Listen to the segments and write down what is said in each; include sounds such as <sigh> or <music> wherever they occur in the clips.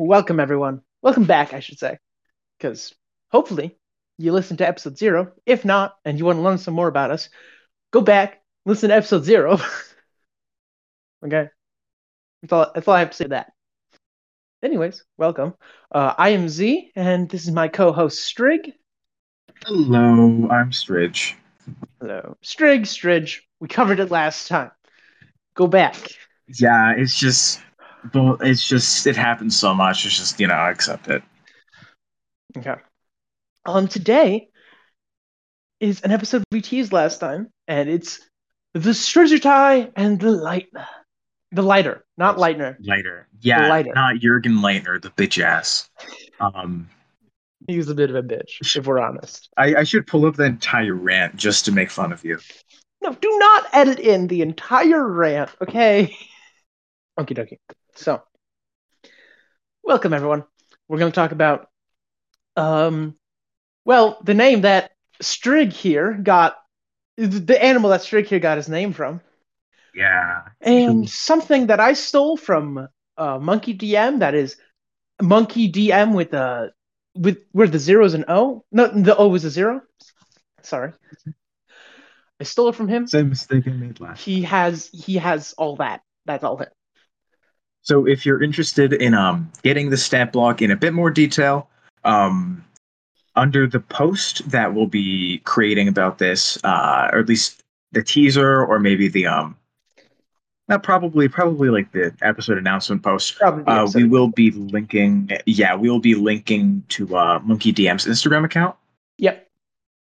Welcome, everyone. Welcome back, I should say. Because hopefully you listened to episode zero. If not, and you want to learn some more about us, go back, listen to episode zero. <laughs> okay? That's all, that's all I have to say to that. Anyways, welcome. Uh, I am Z, and this is my co host, Strig. Hello, I'm Stridge. Hello. Strig, Stridge. We covered it last time. Go back. Yeah, it's just, but it's just, it happens so much. It's just, you know, I accept it. Okay. Um, today is an episode we teased last time, and it's the Stridgertie and the Lightner. The lighter, not Lightner. Lighter. Yeah, lighter. not Jurgen Leitner, the bitch ass. Um, He's a bit of a bitch, if we're honest. I, I should pull up the entire rant just to make fun of you. No, do not edit in the entire rant, okay? Okie dokie. So, welcome everyone. We're going to talk about, um, well, the name that Strig here got, the animal that Strig here got his name from, Yeah. and something that I stole from uh, Monkey DM. That is Monkey DM with the with where the zero is an O. No, the O is a zero. Sorry, I stole it from him. Same mistake I made last. He has he has all that. That's all it. So if you're interested in um getting the stat block in a bit more detail, um under the post that we'll be creating about this, uh, or at least the teaser, or maybe the um, not probably probably like the episode announcement post. Probably. Uh, we will be linking. Yeah, we will be linking to uh, Monkey DM's Instagram account. Yep.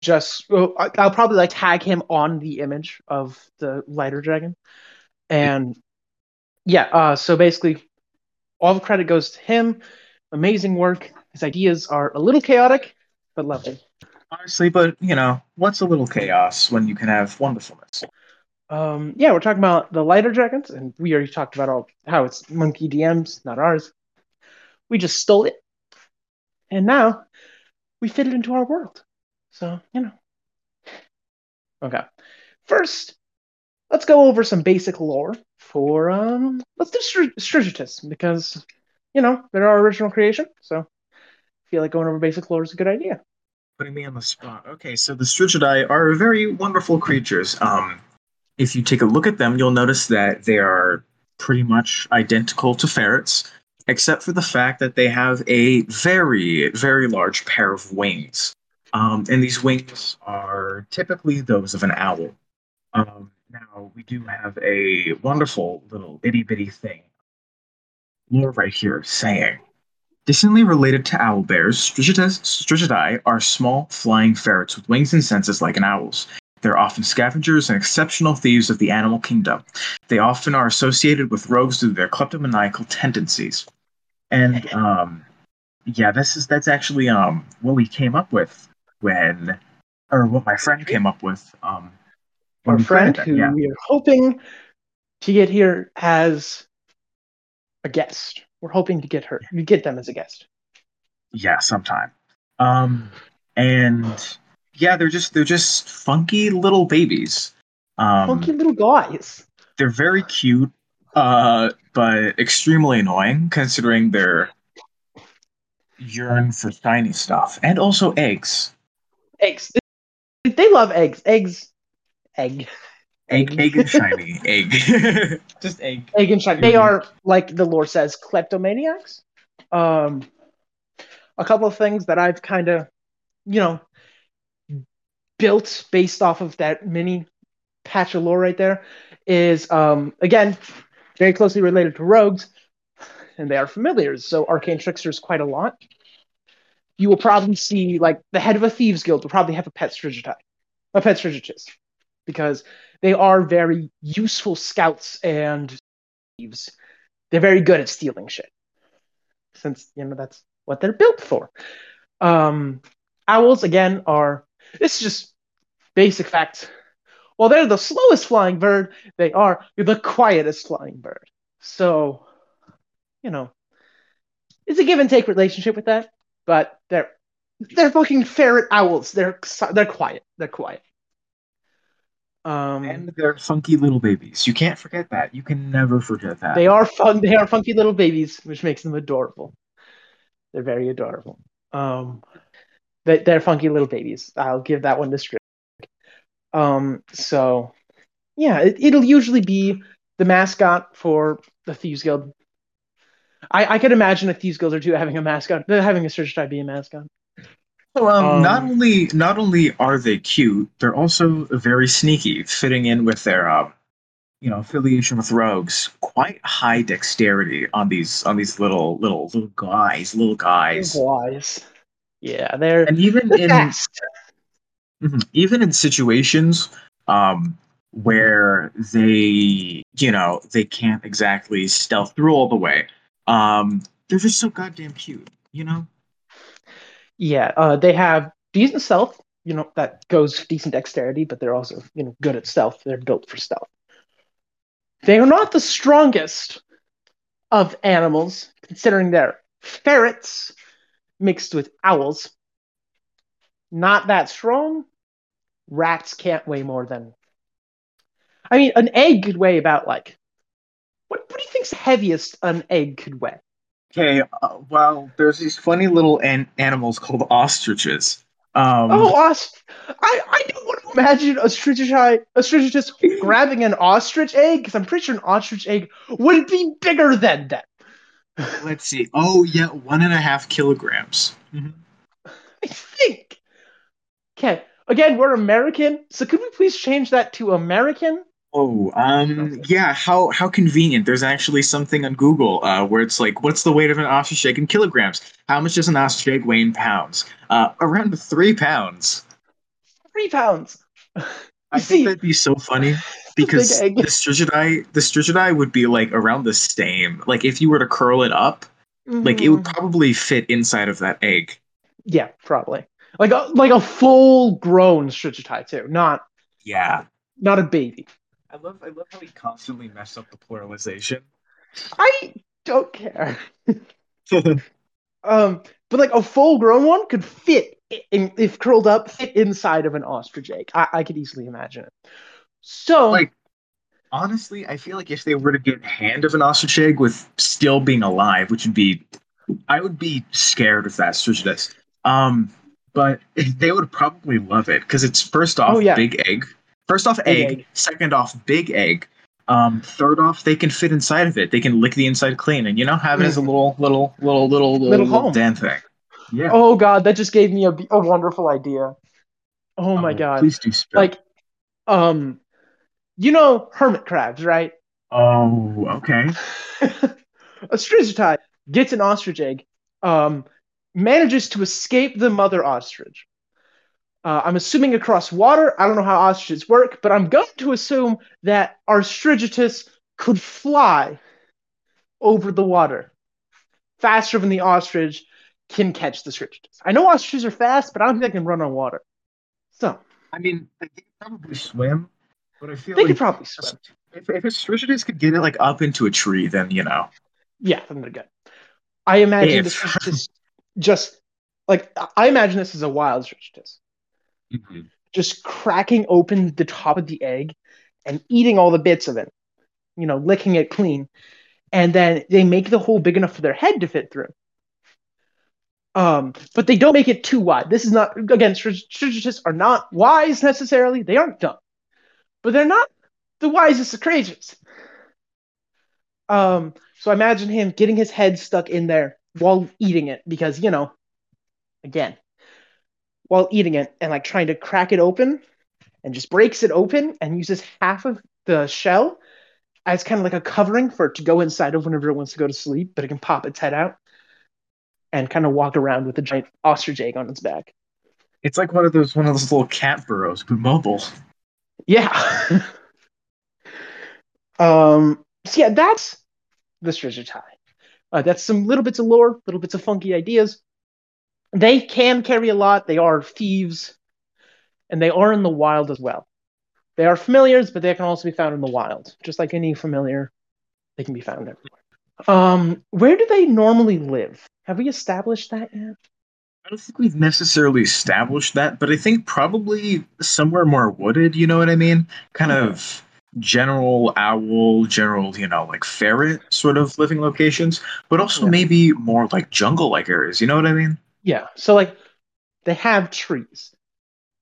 Just well, I'll probably like tag him on the image of the lighter dragon, and yeah. Uh, so basically, all the credit goes to him. Amazing work. His ideas are a little chaotic, but lovely. Honestly, but you know, what's a little chaos when you can have wonderfulness? Um, yeah, we're talking about the lighter dragons, and we already talked about all how it's monkey DMs, not ours. We just stole it, and now we fit it into our world. So you know. Okay, first, let's go over some basic lore for um. Let's do Str- because you know they're our original creation, so I feel like going over basic lore is a good idea. Putting me on the spot. Okay, so the Strigidae are very wonderful creatures. Um, if you take a look at them, you'll notice that they are pretty much identical to ferrets, except for the fact that they have a very, very large pair of wings. Um, and these wings are typically those of an owl. Um, we do have a wonderful little itty bitty thing. Lore right here saying Distantly related to owl bears, Strigidae Strigidae are small, flying ferrets with wings and senses like an owl's. They're often scavengers and exceptional thieves of the animal kingdom. They often are associated with rogues due to their kleptomaniacal tendencies. And <laughs> um, yeah, this is that's actually um what we came up with when, or what my friend came up with um. Our friend, who yeah. we are hoping to get here as a guest. We're hoping to get her, we get them as a guest. yeah sometime um and yeah they're just they're just funky little babies um Funky little guys. they're very cute uh but extremely annoying considering their yearn for shiny stuff and also eggs Eggs. They love eggs. Eggs. Egg. egg egg and shiny <laughs> egg just egg Egg and shine. They are, like the lore says, kleptomaniacs. Um, a couple of things that I've kind of, you know, built based off of that mini patch of lore right there is, um, again, very closely related to rogues, and they are familiars. So arcane tricksters quite a lot. You will probably see, like, the head of a thieves guild will probably have a pet Strigitai, a pet Strigitus, because they are very useful scouts and thieves. They're very good at stealing shit, since you know that's what they're built for. Um, owls again are this is just basic facts. While they're the slowest flying bird, they are the quietest flying bird. So, you know, it's a give and take relationship with that. But they're they're fucking ferret owls. They're they're quiet. They're quiet. Um, and they're funky little babies you can't forget that you can never forget that They are fun. They are funky little babies, which makes them adorable. They're very adorable. Um, they, they're funky little babies. I'll give that one to Strick. Um, so yeah, it, it'll usually be the mascot for the Thieves Guild. I, I could imagine a Thieves Guild or two having a mascot, having a Search Strigidai be a mascot. So, um, Um, not only not only are they cute, they're also very sneaky, fitting in with their uh, you know affiliation with rogues. Quite high dexterity on these on these little little little guys, little guys, Wise. Yeah, they're and even the in best. Mhm. even in situations um, where they you know they can't exactly stealth through all the way. Um, they're just so goddamn cute, you know. Yeah, uh, they have decent stealth. You know that goes decent dexterity, but they're also you know good at stealth. They're built for stealth. They are not the strongest of animals, considering they're ferrets mixed with owls. Not that strong. Rats can't weigh more than. I mean, an egg could weigh about like. What, what do you think's the heaviest an egg could weigh? Okay, uh, well, there's these funny little an- animals called ostriches. Um, Oh, os- I, I don't want to imagine a a Strigitus grabbing an ostrich egg, because I'm pretty sure an ostrich egg would be bigger than that. let's see. Oh, yeah, one and a half kilograms. Mhm. I think. Okay, again, we're American, so could we please change that to American? Oh, um, yeah. How how convenient. There's actually something on Google uh, where it's like, what's the weight of an ostrich egg in kilograms? How much does an ostrich egg weigh in pounds? Uh, around three pounds. Three pounds. I think that'd be so funny <laughs> because the Strigidae, the Strigidae would be like around the same. Like if you were to curl it up, like it would Mhm. probably fit inside of that egg. Yeah, probably. Like a like a full grown Strigitai too, not Yeah. not a baby. I love I love how he constantly mess up the pluralization. I don't care. Um, but like a full grown one could fit in, if curled up, fit inside of an ostrich egg. I, I could easily imagine it. So Like- Honestly, I feel like if they were to get hand of an ostrich egg with still being alive, which would be I would be scared of that Strigidae. Um but <laughs> they would probably love it because it's first off Oh, yeah. big egg. First off egg, egg. second off big egg. Um, third off, they can fit inside of it. They can lick the inside clean, and you know, have it as a Mhm. little, little, little, little, little, Little little home. thing. Yeah. oh god, that just gave me a, a wonderful idea. Oh my god. Please do spill. Like um you know hermit crabs, right? oh, okay. <laughs> a gets an ostrich egg, um, manages to escape the mother ostrich. Uh, I'm assuming across water. I don't know how ostriches work, but I'm going to assume that our Strigitus could fly over the water faster than the ostrich can catch the Strigitus. I know ostriches are fast, but I don't think they can run on water. So I mean, they could probably swim, but I feel they like could probably swim. if if a Strigidae could get it like up into a tree, then you know. Yeah, then they're good. I imagine If. this is just, just like I imagine this is a wild Strigitus. just cracking open the top of the egg and eating all the bits of it, you know, licking it clean. And then they make the hole big enough for their head to fit through. Um, but they don't make it too wide. This is not again, Strigitus are not wise necessarily. They aren't dumb, but they're not the wisest of creatures. Um, so I imagine him getting his head stuck in there while eating it because you know, again, while eating it and like trying to crack it open and just breaks it open and uses half of the shell as kind of like a covering for it to go inside of whenever it wants to go to sleep, but it can pop its head out and kind of walk around with a giant ostrich egg on its back. It's like one of those one of those little cat burrows, but mobile. Yeah. <laughs> um. So yeah, that's the Strigitai. Uh, that's some little bits of lore, little bits of funky ideas. They can carry a lot. They are thieves, and they are in the wild as well. They are familiars, but they can also be found in the wild. Just like any familiar, they can be found everywhere. Um, where do they normally live? Have we established that yet? I don't think we've necessarily established that, but I think probably somewhere more wooded. You know what I mean? Kind Okay. of general owl, general, you know, like ferret sort of living locations, but also Yeah. maybe more like jungle like areas. You know what I mean? Yeah. So like they have trees.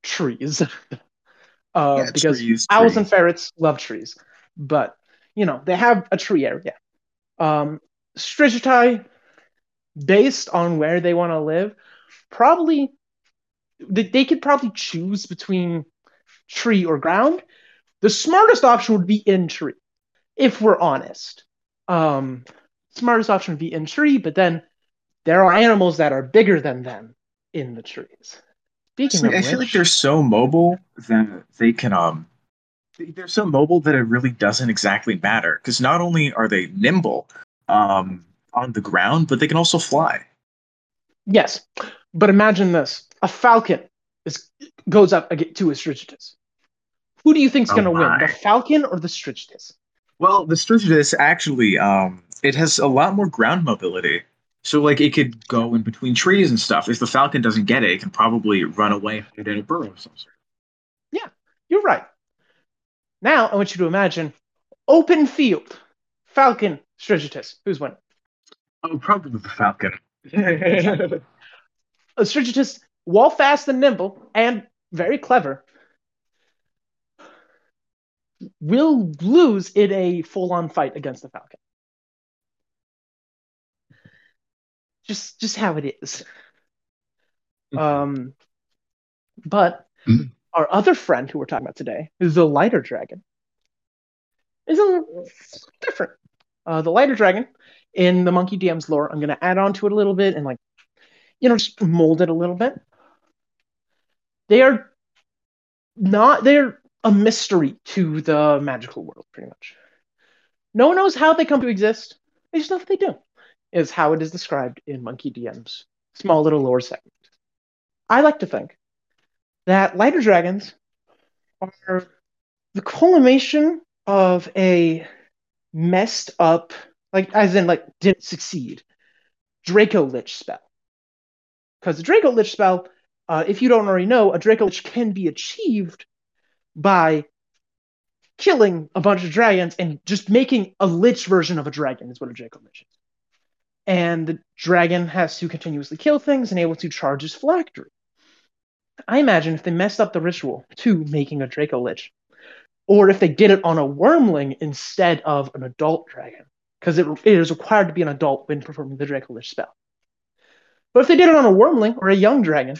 Trees. <laughs> uh, Yeah, because trees, owls trees. and ferrets love trees. But you know, they have a tree area. Um Strigitae, based on where they want to live, probably they, they could probably choose between tree or ground. The smartest option would be in tree, if we're honest. Um, smartest option would be in tree, but then there are animals that are bigger than them in the trees. Speaking of I feel like they're so mobile that they can um they're so mobile that it really doesn't exactly matter because not only are they nimble um on the ground, but they can also fly. yes, but imagine this: a falcon is goes up to a Strigitus. Who do you think's Oh going to win, the falcon or the Strigitus? Well, the Sturgis actually um it has a lot more ground mobility. So like it could go in between trees and stuff. If the falcon doesn't get it, it can probably run away and hide in a burrow of some sort. Yeah, you're right. Now I want you to imagine open field, falcon, Strigitus. Who's winning? Oh, probably the falcon. <laughs> A Strigitus, while fast and nimble and very clever, will lose in a full-on fight against the falcon. Just, just how it is. Um, but Mhm. our other friend who we're talking about today is the lighter dragon. Is a little different. Uh, the lighter dragon in the Monkey DM's lore, I'm going to add on to it a little bit and like, you know, just mold it a little bit. They are not. They're a mystery to the magical world, pretty much. No one knows how they come to exist. They just know what they do. Is how it is described in Monkey DM's small little lore segment. I like to think that lighter dragons are the culmination of a messed up, like as in like didn't succeed, Draco Lich spell. Because the Draco Lich spell, uh, if you don't already know, a Draco Lich can be achieved by killing a bunch of dragons and just making a Lich version of a dragon is what a Draco Lich is. And the dragon has to continuously kill things and able to charge his phylactery. I imagine if they messed up the ritual to making a Draco Lich, or if they did it on a wyrmling instead of an adult dragon, because it, it is required to be an adult when performing the Draco Lich spell. But if they did it on a wyrmling or a young dragon,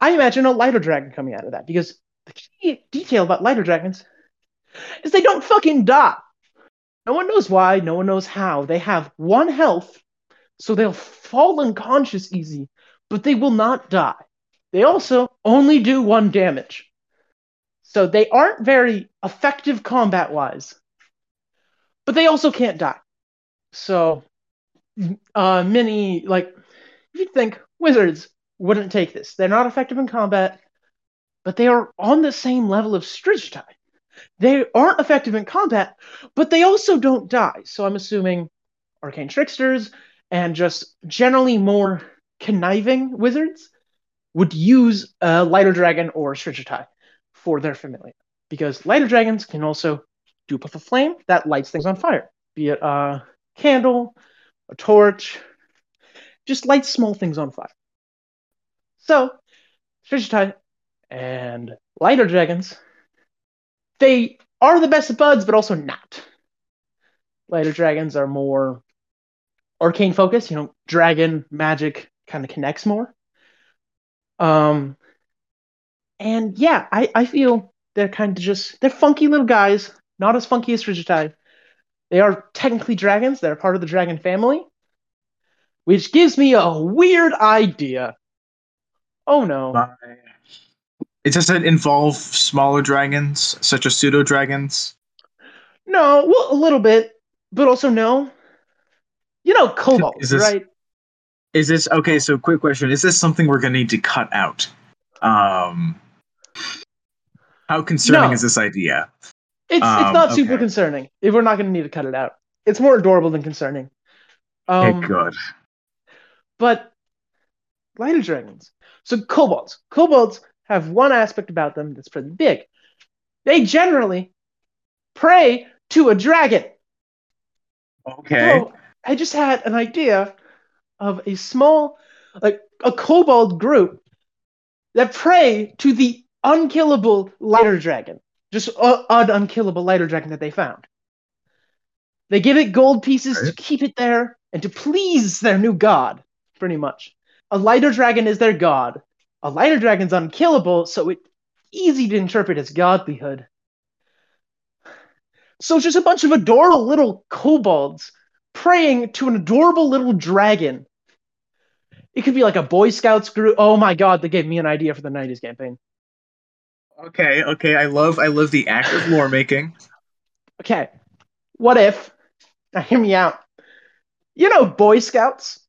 I imagine a lighter dragon coming out of that, because the key detail about lighter dragons is they don't fucking die. No one knows why, no one knows how. They have one health, so they'll fall unconscious easy, but they will not die. They also only do one damage. So they aren't very effective combat wise, but they also can't die. So, uh, many, like, you'd think wizards wouldn't take this. They're not effective in combat, but they are on the same level of Strigitae. They aren't effective in combat, but they also don't die. So I'm assuming arcane tricksters and just generally more conniving wizards would use a lighter dragon or Strigitae for their familiar. Because lighter dragons can also dupe up a flame that lights things on fire, be it a candle, a torch, just light small things on fire. So, Strigitae and lighter dragons, they are the best of buds, but also not. Lighter dragons are more arcane focused, you know, dragon magic kind of connects more. Um, and yeah, I, I feel they're kind of just they're funky little guys, not as funky as Frigitae. They are technically dragons. They're part of the dragon family, which gives me a weird idea. Oh no. It doesn't involve smaller dragons, such as pseudo dragons? No, well, a little bit, but also no. You know, kobolds, Is this- right? Is this okay? So, quick question: Is this something we're gonna need to cut out? Um, how concerning No. is this idea? It's Um, it's not super concerning. If we're not going to need to cut it out, it's more adorable than concerning. Um, okay, good. but lighter dragons. So kobolds. Kobolds have one aspect about them that's pretty big. They generally pray to a dragon. Okay. So I just had an idea of a small, like a kobold group that pray to the unkillable lighter dragon. Just an unkillable lighter dragon that they found. They give it gold pieces to keep it there and to please their new god, pretty much. A lighter dragon is their god. A lighter dragon's unkillable, so it's easy to interpret as godlyhood. So it's just a bunch of adorable little kobolds praying to an adorable little dragon. It could be like a Boy Scouts group. Oh my god, they gave me an idea for the 90s campaign. Okay, okay. I love I love the act of lore making. Okay, what if, now hear me out. You know, Boy Scouts?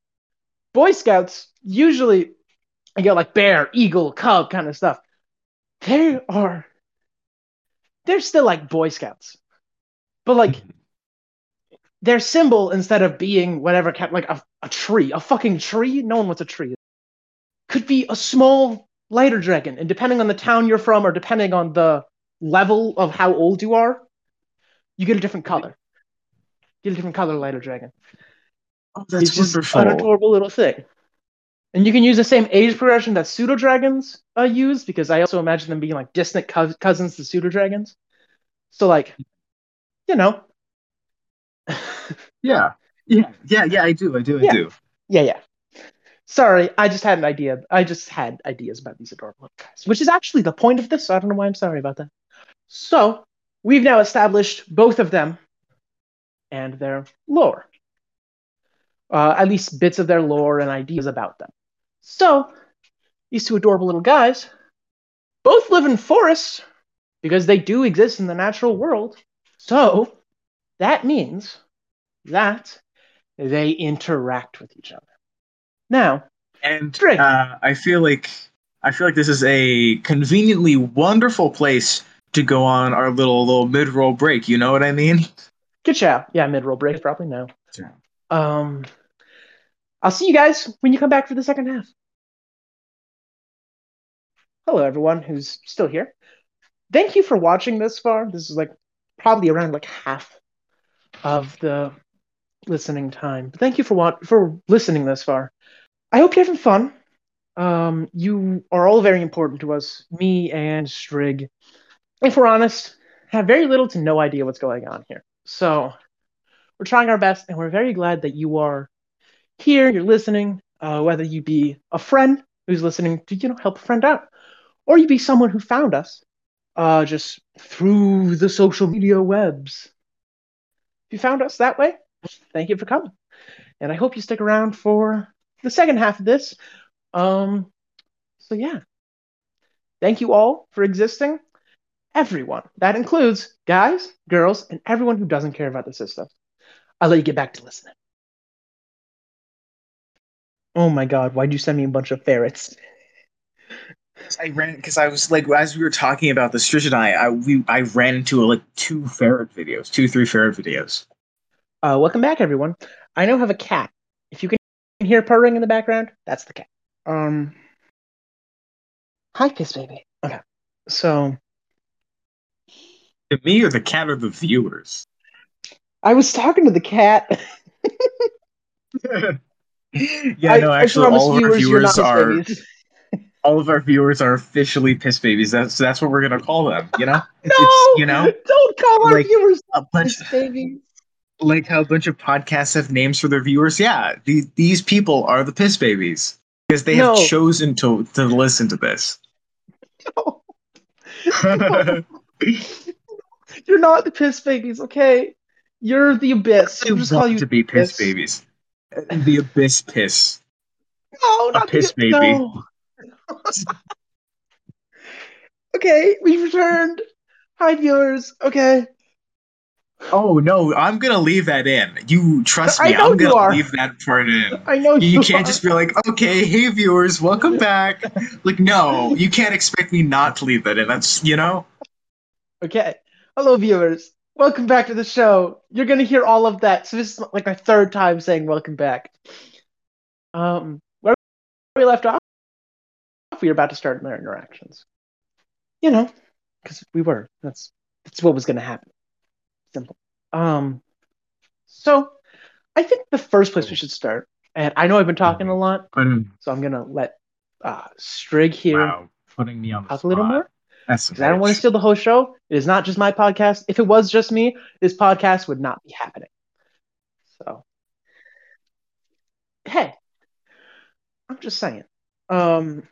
Boy Scouts usually, you get like bear, eagle, cub kind of stuff. They are, they're still like Boy Scouts. But like, <laughs> their symbol, instead of being whatever, kind like a, a tree, a fucking tree, no one wants a tree, could be a small lighter dragon. And depending on the town you're from, or depending on the level of how old you are, you get a different color. Get a different color lighter dragon. Oh, that's it's just wonderful. an adorable little thing. And you can use the same age progression that pseudo dragons uh, use, because I also imagine them being like distant cous- cousins to pseudo dragons. So, like, you know, <laughs> Yeah. Yeah, yeah, yeah, I do, I do, I Yeah. do. yeah, yeah. Sorry, I just had an idea. I just had ideas about these adorable guys, which is actually the point of this. So I don't know why I'm sorry about that. So we've now established both of them and their lore, uh, at least bits of their lore and ideas about them. So these two adorable little guys both live in forests because they do exist in the natural world. So that means that they interact with each other. Now, And uh, I feel like I feel like this is a conveniently wonderful place to go on our little little mid roll break. You know what I mean? good. Yeah, mid roll break, probably no. Yeah. Um, I'll see you guys when you come back for the second half. Hello, everyone who's still here. Thank you for watching this far. This is like probably around like half of the listening time. But thank you for wat- for listening this far. I hope you're having fun. Um, you are all very important to us, me and Strig. If we're honest, have very little to no idea what's going on here. So we're trying our best, and we're very glad that you are here. You're listening, uh, whether you be a friend who's listening to you know help a friend out, or you be someone who found us uh, just through the social media webs. If you found us that way, thank you for coming, and I hope you stick around for the second half of this. Um, so yeah, thank you all for existing. Everyone. That includes guys, girls, and everyone who doesn't care about the system. I'll let you get back to listening. Oh my god, why'd you send me a bunch of ferrets? I ran because I was like as we were talking about the and I I we I ran into like two ferret videos, two three ferret videos. Uh, welcome back, everyone. I now have a cat. If you can hear purring in the background, that's the cat. Um, hi, kiss Baby. Okay, so To me or the cat or the viewers. I was talking to the cat. <laughs> <laughs> yeah, no, actually, I all of our viewers, viewers are <laughs> all of our viewers are officially piss babies. That's that's what we're gonna call them. You know, <laughs> it's, No, it's you know don't call our like viewers a bunch Piss Babies. like how a bunch of podcasts have names for their viewers. Yeah, the, these people are the piss babies because they have chosen to to listen to this. No. You're not the piss babies, okay? You're the abyss. They We'll just call want you to be piss Abyss. babies. The abyss piss. No, not piss the, baby. No. <laughs> okay, we've returned. Hi, viewers. Okay. Oh no, I'm gonna leave that in. You trust me, I'm gonna are. leave that part in. I know you, You can't are. just be like, okay, hey viewers, welcome back. Like, no, you can't expect me not to leave that in. That's you know. Okay. Hello, viewers. Welcome back to the show. You're gonna hear all of that. So this is like my third time saying welcome back. Um, where we left off, we were about to start our interactions. You know, because we were. That's that's what was gonna happen. simple. Um, so I think the first place we should start, and I know I've been talking a lot, so I'm gonna let uh, Strig here wow, putting me on the talk a little more. That's I don't want to steal the whole show. It is not just my podcast. If it was just me, this podcast would not be happening. So, hey, I'm just saying. Um,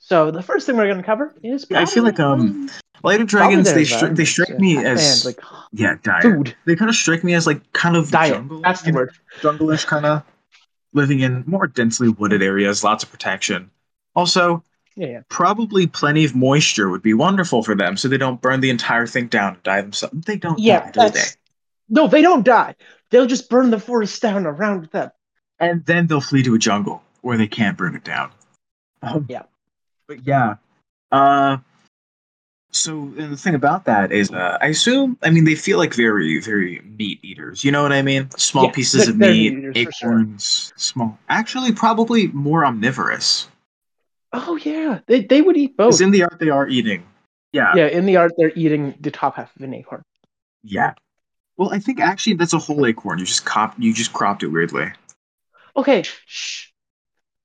so the first thing we're gonna cover is Yeah, I feel like, um, Lighter probably dragons. They stri- they strike yeah, me as like yeah, diet. food They kind of strike me as like kind of diet. jungle. That's the word. jungle-ish kind of living in more densely wooded areas, lots of protection. Also, Yeah, yeah. probably plenty of moisture would be wonderful for them, so they don't burn the entire thing down and die themselves. They don't Yeah, die, do they? no. They don't die. They'll just burn the forest down around them. And then they'll flee to a jungle where they can't burn it down. Um, Yeah. But yeah. Uh, so and the thing about that is, uh, I assume, I mean, they feel like very, very meat eaters. You know what I mean? Small Yeah, pieces of meat, meat eaters for sure. acorns, small. Actually, probably more omnivorous. Oh yeah, they they would eat both. In the art, they are eating. Yeah. yeah, in the art, they're eating the top half of an acorn. Yeah. Well, I think actually that's a whole acorn. You just cop, you just cropped it weirdly. Okay, shh.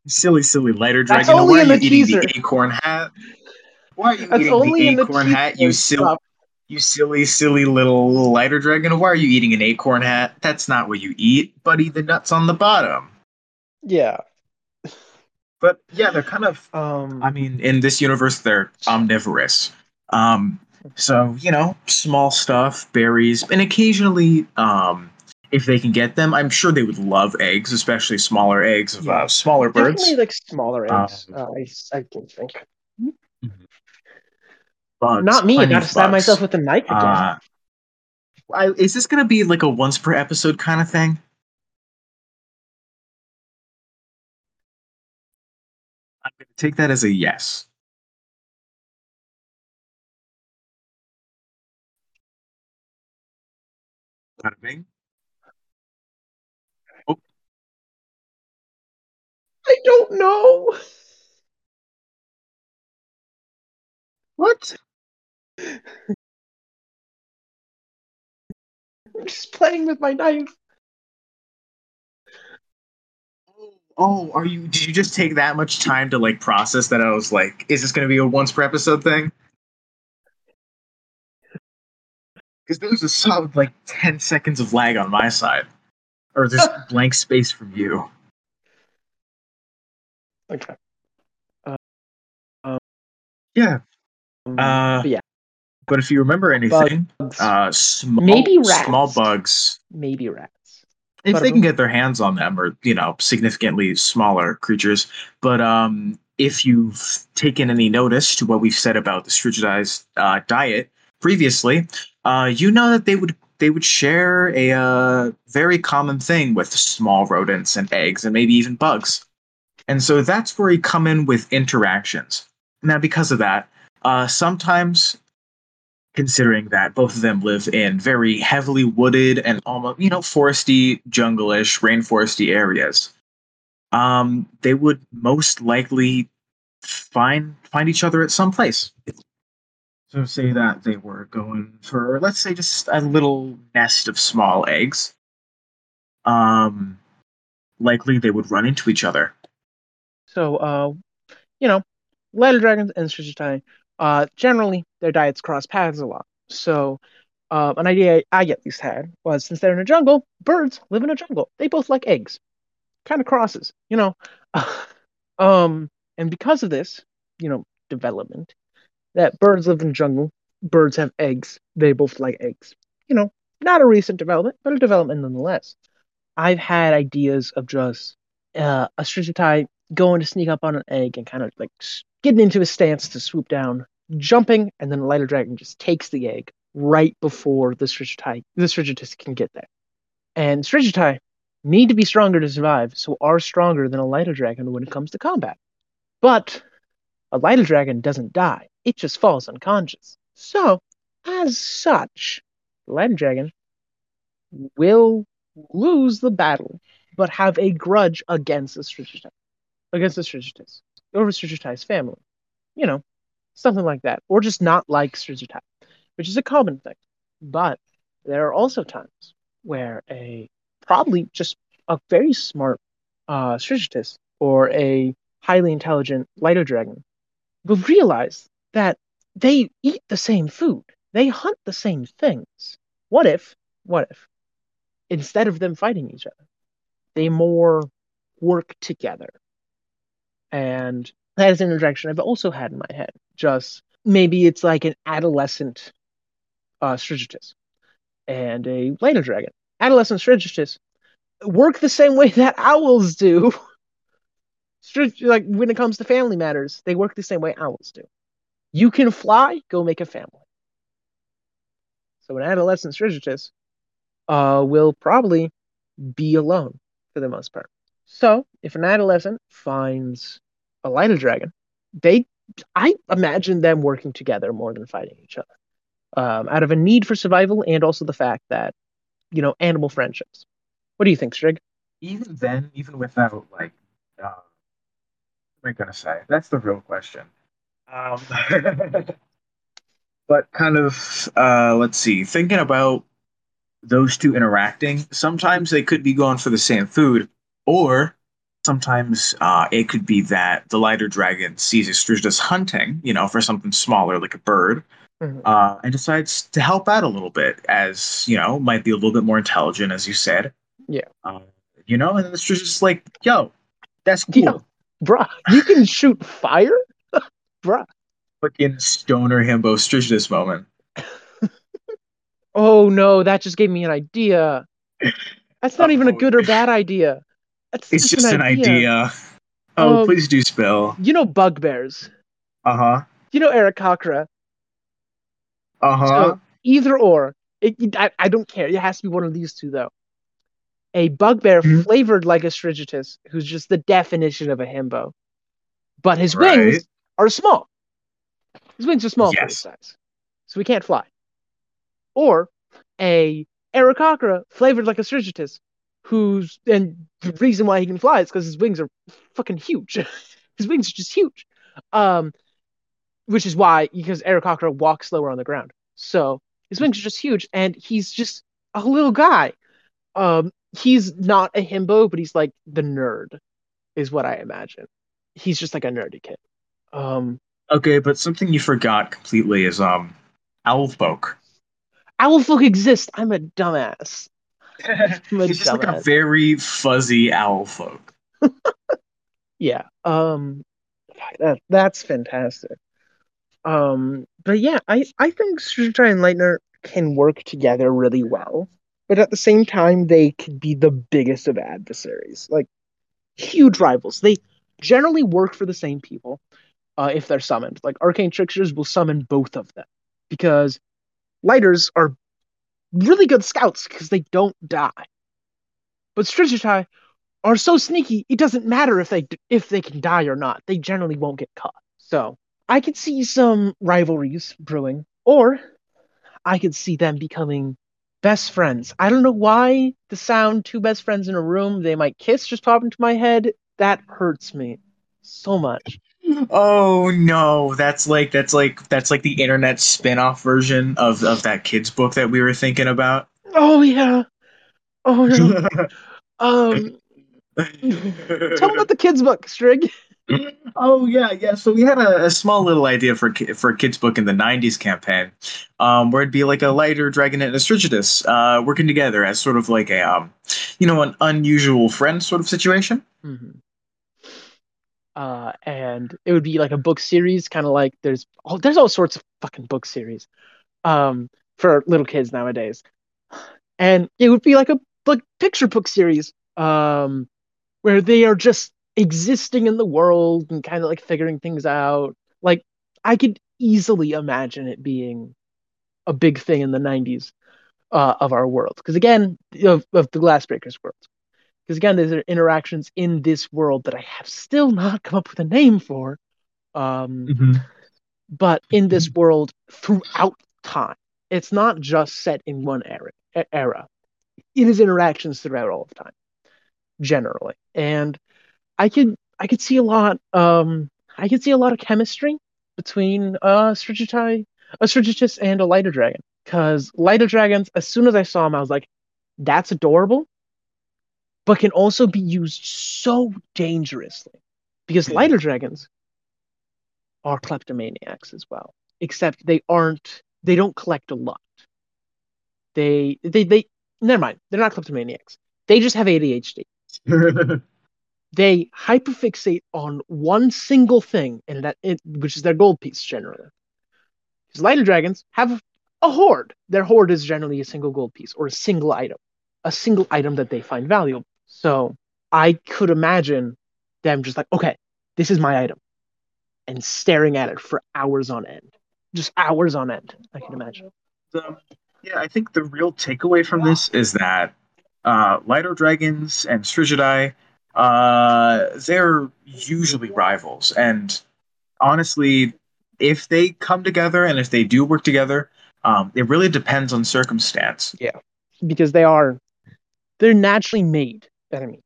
Silly, silly lighter That's dragon. only Why are you the eating teaser. the acorn hat? Why are you That's eating only the in the acorn hat? You teaser. silly, Stop. you silly, silly little lighter dragon. Why are you eating an acorn hat? That's not what you eat, buddy. The nuts on the bottom. Yeah. But yeah, they're kind of. Um. I mean, in this universe, they're omnivorous. Um, so you know, small stuff, berries, and occasionally, um, if they can get them, I'm sure they would love eggs, especially smaller eggs of Yeah. uh, smaller birds. definitely like smaller Um, eggs. uh, I I can think. Bugs, Not me. I plenty gotta stab myself with a knife again. Uh, I, is this going to be like a once per episode kind of thing? Take that as a yes. Bada bing. Oh. I don't know. What? <laughs> I'm just playing with my knife. Oh, are you? Did you just take that much time to like process that? I was like, is this going to be a once per episode thing? Because there was a solid like ten seconds of lag on my side, or this <laughs> blank space from you. Okay. Yeah, Um, Uh, yeah, but if you remember anything, bugs, uh, small, Maybe rats. small bugs, maybe rats. If they can get their hands on them, or you know, significantly smaller creatures. But um, if you've taken any notice to what we've said about the strigidized uh, diet previously, uh, you know that they would they would share a uh, very common thing with small rodents and eggs and maybe even bugs. And so that's where you come in with interactions. Now, because of that, uh, sometimes considering that both of them live in very heavily wooded and almost you know foresty jungle-ish rainforesty areas. Um they would most likely find find each other at some place. So say that they were going for let's say just a little nest of small eggs. Um likely they would run into each other. So, uh, you know, lighter dragons and Strigitae, uh, generally their diets cross paths a lot. So, uh, an idea I at least had was since they're in a jungle, birds live in a jungle. They both like eggs. Kind of crosses, you know. <laughs> um, and because of this, you know, development, that birds live in jungle, birds have eggs. They both like eggs. You know, not a recent development, but a development nonetheless. I've had ideas of just uh, a Strigitae going to sneak up on an egg and kind of like getting into a stance to swoop down, jumping, and then the lighter dragon just takes the egg right before the Strigitae, the Strigitus can get there. And Strigitae need to be stronger to survive, so are stronger than a lighter dragon when it comes to combat. But a lighter dragon doesn't die; it just falls unconscious. So, as such, the lighter dragon will lose the battle, but have a grudge against the Strigitae against the Strigitus or Strigitae's family. You know, something like that. Or just not like Strigitae, which is a common thing. But there are also times where a probably just a very smart uh, or a highly intelligent Lighter Dragon will realize that they eat the same food. They hunt the same things. What if, what if, instead of them fighting each other, they more work together? And that is an interjection I've also had in my head. Just maybe it's like an adolescent uh, Strigitus and a Lighter Dragon. Adolescent Strigitus work the same way <laughs> that owls do. like when it comes to family matters, they work the same way owls do. You can fly, go make a family. So an adolescent Strigitus uh, will probably be alone for the most part. So if an adolescent finds a lighter dragon, they I imagine them working together more than fighting each other. Um, out of a need for survival and also the fact that, you know, animal friendships. What do you think, Strig? Even then, even without like, uh, what am I gonna say? That's the real question. Um, <laughs> but kind of, uh, let's see, thinking about those two interacting, sometimes they could be going for the same food, or sometimes uh, it could be that the lighter dragon sees Estrigitus hunting, you know, for something smaller like a bird, mm-hmm. uh, and decides to help out a little bit, as you know, might be a little bit more intelligent, as you said. Yeah. Uh, you know, and Estrigitus is like, "Yo, that's cool, Yo, bruh. You can shoot fire, <laughs> bruh." Fucking stoner himbo Estrigitus moment. <laughs> oh no, that just gave me an idea. That's not even a good or bad idea. That's it's just, just an, idea. idea. Oh, um, please do spell. You know bugbears. Uh huh. You know Aarakocra. Uh huh. So either or. It, I, I don't care. It has to be one of these two though. A bugbear mm-hmm. flavored like a Strigitus, who's just the definition of a himbo, but his right. wings are small. His wings are small yes. for his size, so he can't fly. Or a Aarakocra flavored like a Strigitus, who's and the reason why he can fly is because his wings are fucking huge. <laughs> his wings are just huge. Um, which is why because Aarakocra walks slower on the ground. So his wings are just huge, and he's just a little guy. Um, he's not a himbo, but he's like the nerd, is what I imagine. He's just like a nerdy kid. Um, okay, but something you forgot completely is um, Owlfolk. Owlfolk exists. I'm a dumbass. He's just like a very fuzzy owl folk. <laughs> yeah. Um that that's fantastic. Um but yeah, I I think Strigitai and Lightner can work together really well. But at the same time they could be the biggest of adversaries. Like huge rivals. They generally work for the same people uh, if they're summoned. Like arcane tricksters will summon both of them because lighters are really good scouts because they don't die. But Strigitai are so sneaky, it doesn't matter if they if they can die or not. They generally won't get caught. So I could see some rivalries brewing, or I could see them becoming best friends. I don't know why the sound two best friends in a room, they might kiss just popped into my head. That hurts me so much. Oh no, that's like that's like that's like the internet spin-off version of of that kids book that we were thinking about. Oh yeah. Oh no. <laughs> um Tell about the kids book, Strig. oh yeah, yeah. So we had a, a, small little idea for for a kids book in the '90s campaign, um, where it'd be like a lighter dragon and a Strigitus uh, working together as sort of like a um, you know, an unusual friend sort of situation. Mm-hmm uh, and it would be like a book series, kind of like there's all there's all sorts of fucking book series um, for little kids nowadays, and it would be like a like picture book series um, where they are just existing in the world and kind of like figuring things out. Like I could easily imagine it being a big thing in the 90s uh, of our world. Because again of, of the glassbreakers world because again, there's interactions in this world that I have still not come up with a name for. Um, mm-hmm. But in this mm-hmm. world, throughout time, it's not just set in one era. Era, it is interactions throughout all of time, generally, and I could I could see a lot. Um, I could see a lot of chemistry between uh Strigitai, a Strigitus, and a Lighter Dragon Because lighter dragons, as soon as I saw him, I was like, that's adorable, but can also be used so dangerously. Because lighter dragons are kleptomaniacs as well, except they aren't, they don't collect a lot. They, they, they, never mind, they're not kleptomaniacs. They just have ADHD. <laughs> They hyperfixate on one single thing, and that, it, which is their gold piece generally. Because lighter dragons have a hoard. Their hoard is generally a single gold piece or a single item, a single item that they find valuable. So I could imagine them just like, okay, this is my item, and staring at it for hours on end, just hours on end. I can imagine. Um, yeah, I think the real takeaway from this is that uh, Lighter Dragons and Strigiti, uh, they're usually rivals. And honestly, if they come together and if they do work together, um, it really depends on circumstance. Yeah, because they are they're naturally made enemies.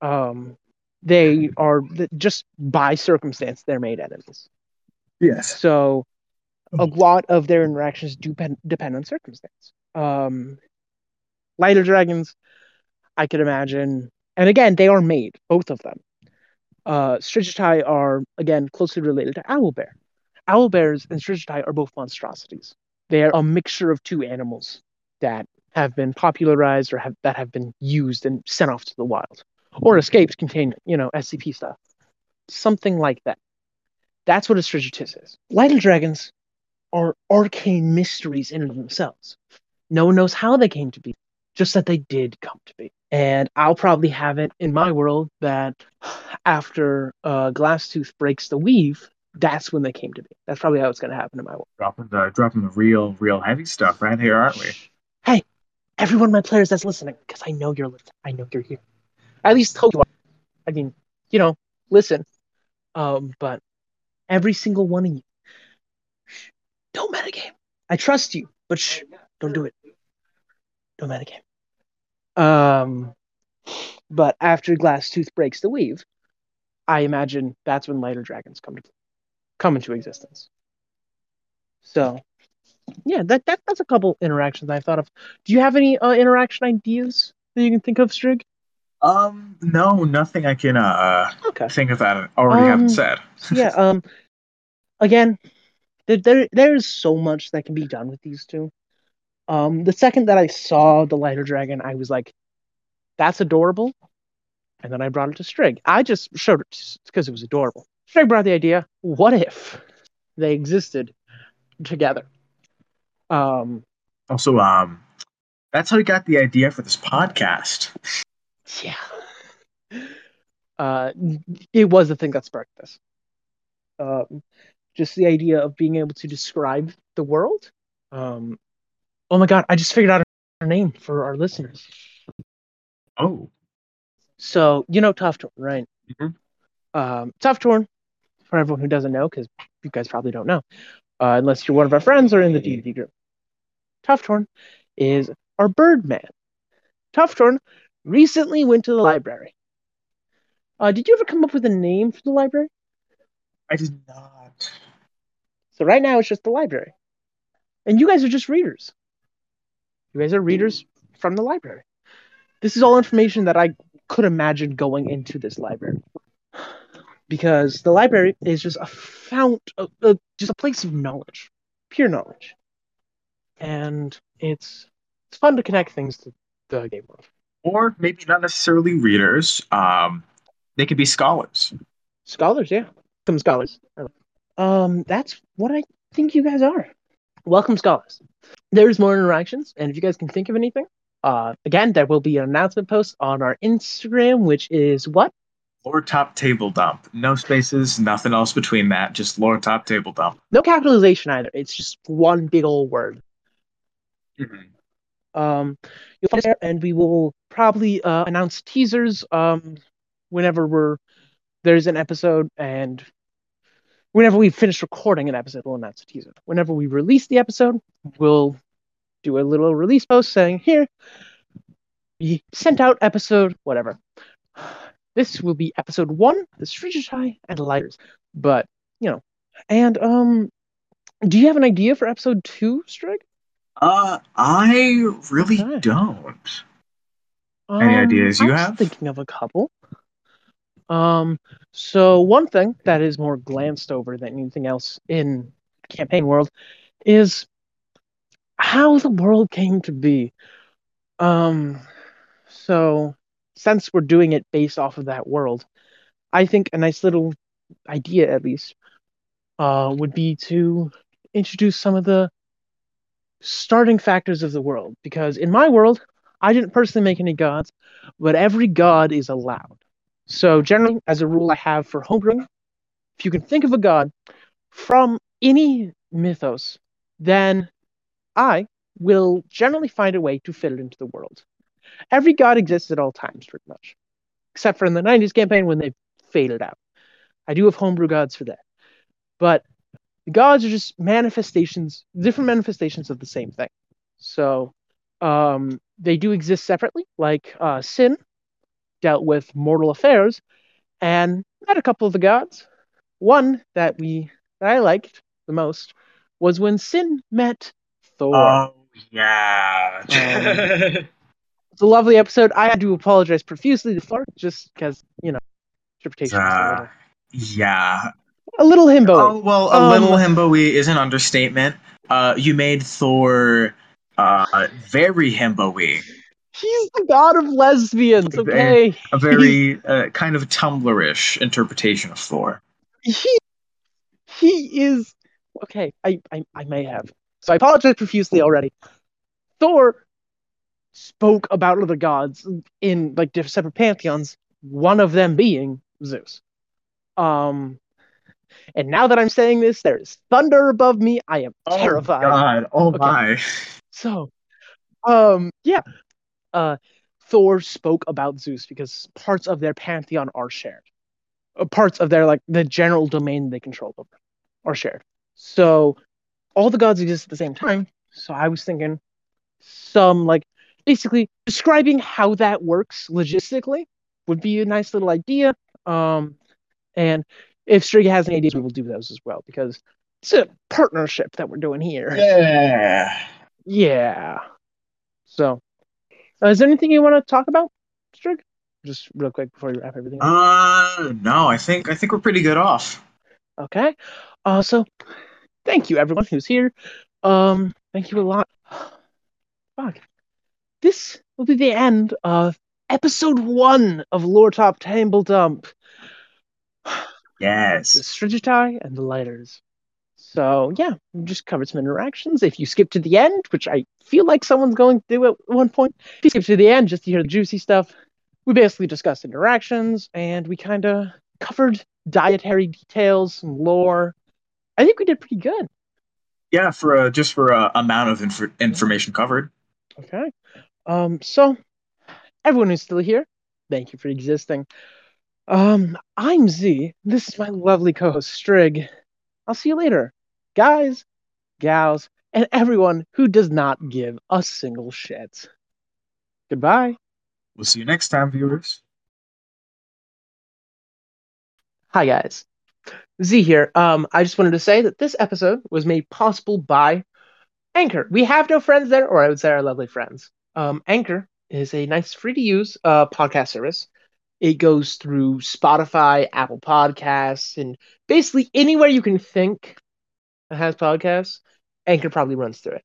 Um, they are just by circumstance they're made enemies. Yes. So a lot of their interactions do pen- depend on circumstance. Um, lighter dragons, I could imagine, and again they are made, both of them. Uh, Strigiti are again closely related to owl bear. Owl bears and Strigiti are both monstrosities. They are a mixture of two animals that have been popularized or have that have been used and sent off to the wild or escaped containment, you know, SCP stuff. Something like that. That's what a Strigitus is. Lighter dragons are arcane mysteries in and of themselves. No one knows how they came to be, just that they did come to be. And I'll probably have it in my world that after uh, Glasstooth breaks the weave, that's when they came to be. That's probably how it's going to happen in my world. Dropping the dropping the real real heavy stuff right here, aren't we? Every one of my players that's listening, because I know you're listening. I know you're here. I at least hope you are. I mean, you know, listen. Um, but every single one of you, shh, don't metagame. I trust you, but shh, don't do it. Don't metagame. Um, but after Glasstooth breaks the weave, I imagine that's when lighter dragons come to come into existence. So, yeah, that, that that's a couple interactions I've thought of. Do you have any uh, interaction ideas that you can think of, Strig? Um, no, nothing I can uh Okay. think of that I already Um, haven't said. <laughs> yeah um again there, there there's so much that can be done with these two um the second that i saw the lighter dragon i was like that's adorable and then i brought it to strig i just showed it because it was adorable strig brought the idea what if they existed together um Also, um, that's how we got the idea for this podcast. yeah. Uh it was the thing that sparked this. Um just the idea of being able to describe the world. Um oh my god i just figured out her name for our listeners. Oh, so you know Tuftorn, right? Mhm. um Tuftorn for everyone who doesn't know because you guys probably don't know uh, unless you're one of our friends or in the d&d group Tuftorn is our bird man Tuftorn recently went to the library uh, did you ever come up with a name for the library I did not. So right now it's just the library. And you guys are just readers. You guys are readers from the library. This is all information that I could imagine going into this library. Because the library is just a fount, of, uh, just a place of knowledge, pure knowledge. And it's it's fun to connect things to the game world. Or maybe not necessarily readers. Um, they could be scholars. Scholars, yeah. Welcome scholars. Um, that's what I think you guys are. Welcome scholars. There's more interactions, and if you guys can think of anything, uh, again, there will be an announcement post on our Instagram, which is what? Lore top table dump. No spaces, nothing else between that. Just lore top table dump. No capitalization either. It's just one big old word. Um, you'll find us there, and we will probably uh, announce teasers um, whenever we're there's an episode, and whenever we finish recording an episode, we'll announce a teaser. Whenever we release the episode, we'll do a little release post saying, "Here, we sent out episode whatever." <sighs> This will be episode one, the Strigiti and Lighters. But you know, and um, do you have an idea for episode two, Strig? Uh, I really Okay. don't. Any ideas you Um, have? thinking of a couple. Um, so one thing that is more glanced over than anything else in campaign world is how the world came to be. Um, so since we're doing it based off of that world, I think a nice little idea, at least, uh, would be to introduce some of the starting factors of the world. Because in my world, I didn't personally make any gods, but every god is allowed. So generally, as a rule I have for homebrewing, if you can think of a god from any mythos, then I will generally find a way to fit it into the world. Every god exists at all times, pretty much, except for in the 90s campaign when they faded out. I do have homebrew gods for that. But the gods are just manifestations, different manifestations of the same thing. So um, they do exist separately, like uh, Sin dealt with mortal affairs and met a couple of the gods. One that we that I liked the most was when Sin met Thor. Oh yeah. Um, <laughs> it's a lovely episode. I had to apologize profusely to Thor just because you know interpretation Uh, yeah. A little himbo. Oh well, a Um, little himbo-y is an understatement. Uh, you made Thor uh very himbo-y, He's the god of lesbians. Okay, a very uh, kind of Tumblr-ish interpretation of Thor. he he is okay. I, I I may have. So I apologize profusely already. Thor spoke about other gods in like different separate pantheons. One of them being Zeus. Um, and now that I'm saying this, there is thunder above me. I am terrified. Oh God! Oh Okay. my! So, um, yeah. Uh, Thor spoke about Zeus because parts of their pantheon are shared. Uh, parts of their like the general domain they control over are shared. So, all the gods exist at the same time. So I was thinking some like basically describing how that works logistically would be a nice little idea. Um, and if Striga has any ideas, we will do those as well because it's a partnership that we're doing here. Yeah. Yeah. So, uh, is there anything you want to talk about, Strig? Just real quick before you wrap everything up. Uh, no, I think I think we're pretty good off. Okay. Uh, so, thank you everyone who's here. Um, thank you a lot. <sighs> Fuck. This will be the end of episode one of Lore Top Table Dump. <sighs> The Yes. Strigiti and the Lighters. So yeah, we just covered some interactions. If you skip to the end, which I feel like someone's going to do at one point, if you skip to the end just to hear the juicy stuff, we basically discussed interactions and we kind of covered dietary details and lore. I think we did pretty good. Yeah, for uh, just for uh, amount of inf- information covered. Okay. Um, so everyone who's still here, thank you for existing. Um, I'm Z. This is my lovely co-host Strig. I'll see you later, guys, gals, and everyone who does not give a single shit. Goodbye. We'll see you next time, viewers. Hi guys. Z here. Um, I just wanted to say that this episode was made possible by Anchor. We have no friends there, or I would say our lovely friends. Um, Anchor is a nice free to use uh, podcast service. It goes through Spotify, Apple Podcasts, and basically anywhere you can think that has podcasts, Anchor probably runs through it.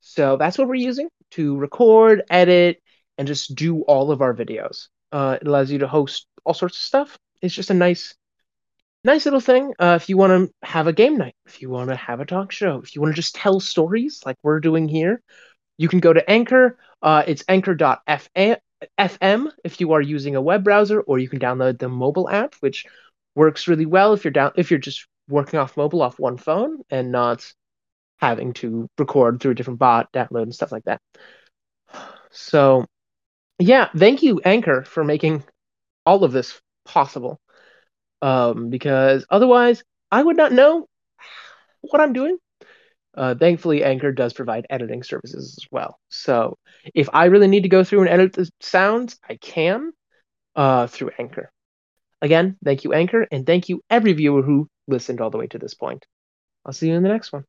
So that's what we're using to record, edit, and just do all of our videos. Uh, it allows you to host all sorts of stuff. It's just a nice, nice little thing. Uh, if you want to have a game night, if you want to have a talk show, if you want to just tell stories like we're doing here, you can go to Anchor. Uh, it's anchor.fm if you are using a web browser, or you can download the mobile app, which works really well if you're down if you're just working off mobile off one phone and not having to record through a different bot, download and stuff like that. So, yeah, thank you, Anchor, for making all of this possible. Um, because otherwise, I would not know what I'm doing. Uh, thankfully, Anchor does provide editing services as well. So, if I really need to go through and edit the sounds, I can uh, through Anchor. Again, thank you, Anchor, and thank you, every viewer who listened all the way to this point. I'll see you in the next one.